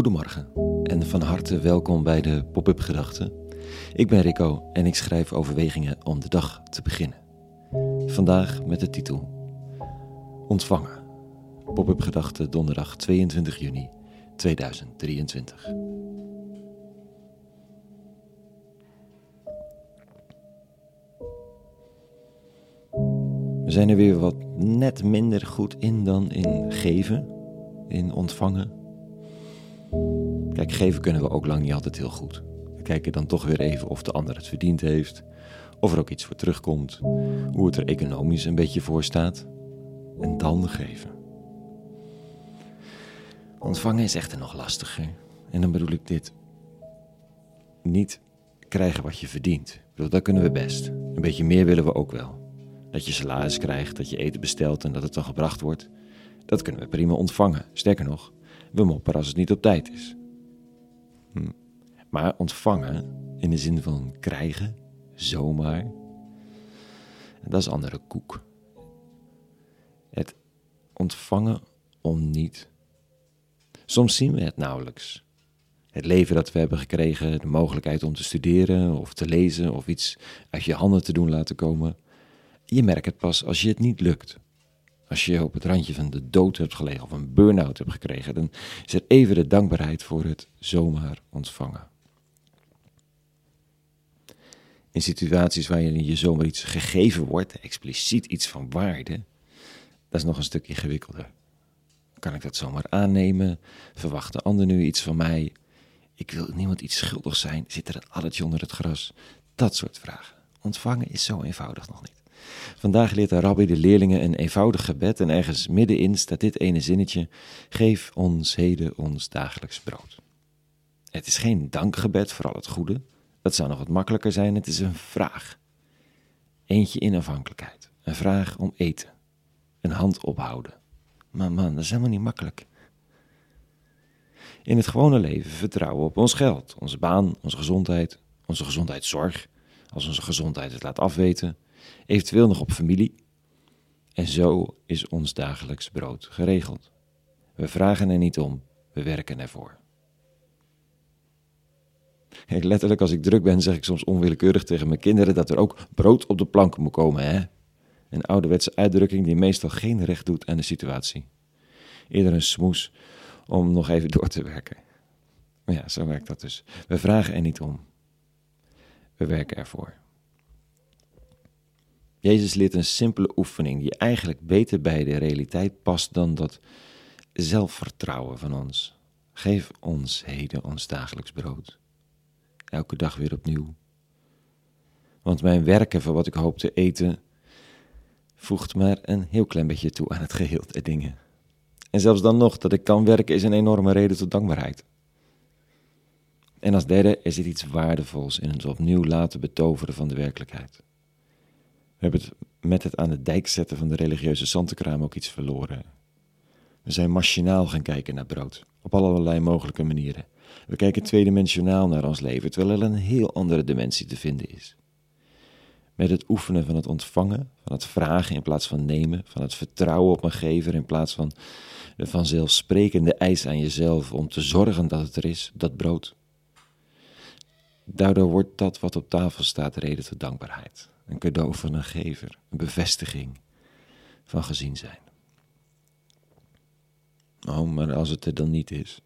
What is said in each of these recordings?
Goedemorgen en van harte welkom bij de Pop-up Gedachten. Ik ben Rico en ik schrijf overwegingen om de dag te beginnen. Vandaag met de titel Ontvangen. Pop-up Gedachten donderdag 22 juni 2023. We zijn er weer wat net minder goed in dan in geven, in ontvangen. Kijk, geven kunnen we ook lang niet altijd heel goed. We kijken dan toch weer even of de ander het verdiend heeft, of er ook iets voor terugkomt, hoe het er economisch een beetje voor staat. En dan geven. Ontvangen is echter nog lastiger. En dan bedoel ik dit. Niet krijgen wat je verdient. Bedoel, dat kunnen we best. Een beetje meer willen we ook wel. Dat je salaris krijgt, dat je eten bestelt en dat het dan gebracht wordt. Dat kunnen we prima ontvangen. Sterker nog, we mopperen als het niet op tijd is. Hm. Maar ontvangen in de zin van krijgen, zomaar, dat is andere koek. Het ontvangen om niet. Soms zien we het nauwelijks. Het leven dat we hebben gekregen, de mogelijkheid om te studeren of te lezen of iets uit je handen te doen laten komen. Je merkt het pas als je het niet lukt. Als je op het randje van de dood hebt gelegen of een burn-out hebt gekregen, dan is er even de dankbaarheid voor het zomaar ontvangen. In situaties waarin je zomaar iets gegeven wordt, expliciet iets van waarde, dat is nog een stuk ingewikkelder. Kan ik dat zomaar aannemen? Verwacht de ander nu iets van mij? Ik wil niemand iets schuldig zijn. Zit er een addertje onder het gras? Dat soort vragen. Ontvangen is zo eenvoudig nog niet. Vandaag leert de rabbi de leerlingen een eenvoudig gebed en ergens middenin staat dit ene zinnetje: Geef ons heden ons dagelijks brood. Het is geen dankgebed voor al het goede, dat zou nog wat makkelijker zijn, het is een vraag. Eentje in afhankelijkheid, een vraag om eten, een hand ophouden. Maar man, dat is helemaal niet makkelijk. In het gewone leven vertrouwen op ons geld, onze baan, onze gezondheid, onze gezondheidszorg, als onze gezondheid het laat afweten, eventueel nog op familie. En zo is ons dagelijks brood geregeld. We vragen er niet om, we werken ervoor. letterlijk, als ik druk ben, zeg ik soms onwillekeurig tegen mijn kinderen dat er ook brood op de plank moet komen, hè? Een ouderwetse uitdrukking die meestal geen recht doet aan de situatie. Eerder een smoes om nog even door te werken. Maar ja, zo werkt dat dus. We vragen er niet om. We werken ervoor. Jezus leert een simpele oefening die eigenlijk beter bij de realiteit past dan dat zelfvertrouwen van ons. Geef ons heden ons dagelijks brood. Elke dag weer opnieuw. Want mijn werken voor wat ik hoop te eten voegt maar een heel klein beetje toe aan het geheel der dingen. En zelfs dan nog, dat ik kan werken is een enorme reden tot dankbaarheid. En als derde is dit iets waardevols in ons opnieuw laten betoveren van de werkelijkheid. We hebben het met het aan de dijk zetten van de religieuze zantenkraam ook iets verloren. We zijn machinaal gaan kijken naar brood, op allerlei mogelijke manieren. We kijken tweedimensionaal naar ons leven, terwijl er een heel andere dimensie te vinden is. Met het oefenen van het ontvangen, van het vragen in plaats van nemen, van het vertrouwen op een gever in plaats van de vanzelfsprekende eis aan jezelf om te zorgen dat het er is, dat brood. Daardoor wordt dat wat op tafel staat reden tot dankbaarheid. Een cadeau van een gever, een bevestiging van gezien zijn. Oh, maar als het er dan niet is.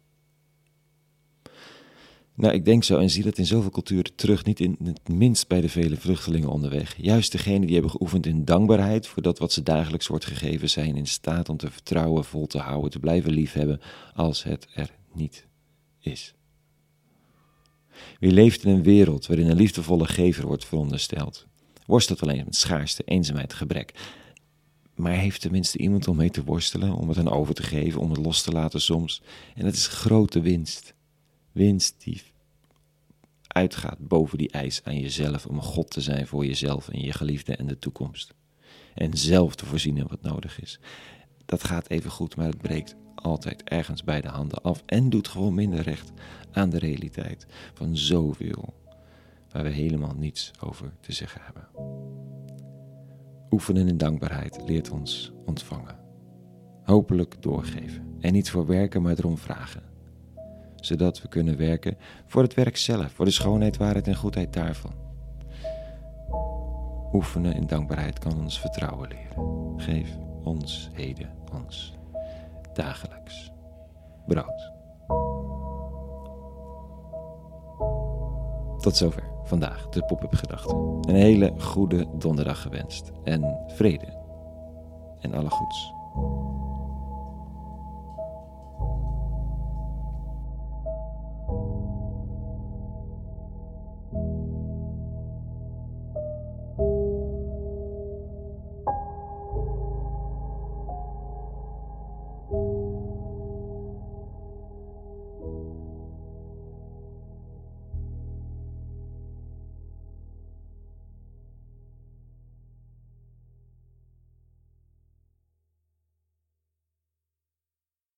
Nou, ik denk zo en zie dat in zoveel culturen terug, niet in het minst bij de vele vluchtelingen onderweg. Juist degenen die hebben geoefend in dankbaarheid voor dat wat ze dagelijks wordt gegeven, zijn in staat om te vertrouwen, vol te houden, te blijven liefhebben als het er niet is. Wie leeft in een wereld waarin een liefdevolle gever wordt verondersteld, worstelt alleen met schaarste, eenzaamheid, gebrek. Maar heeft tenminste iemand om mee te worstelen, om het aan over te geven, om het los te laten soms. En dat is grote winst. Winst die uitgaat boven die eis aan jezelf om God te zijn voor jezelf en je geliefde en de toekomst. En zelf te voorzien in wat nodig is. Dat gaat even goed, maar het breekt altijd ergens bij de handen af en doet gewoon minder recht aan de realiteit van zoveel waar we helemaal niets over te zeggen hebben. Oefenen in dankbaarheid leert ons ontvangen. Hopelijk doorgeven en niet voor werken, maar erom vragen zodat we kunnen werken voor het werk zelf, voor de schoonheid, waarheid en goedheid daarvan. Oefenen in dankbaarheid kan ons vertrouwen leren. Geef ons heden ons dagelijks brood. Tot zover vandaag de pop-up gedachten. Een hele goede donderdag gewenst en vrede en alle goeds.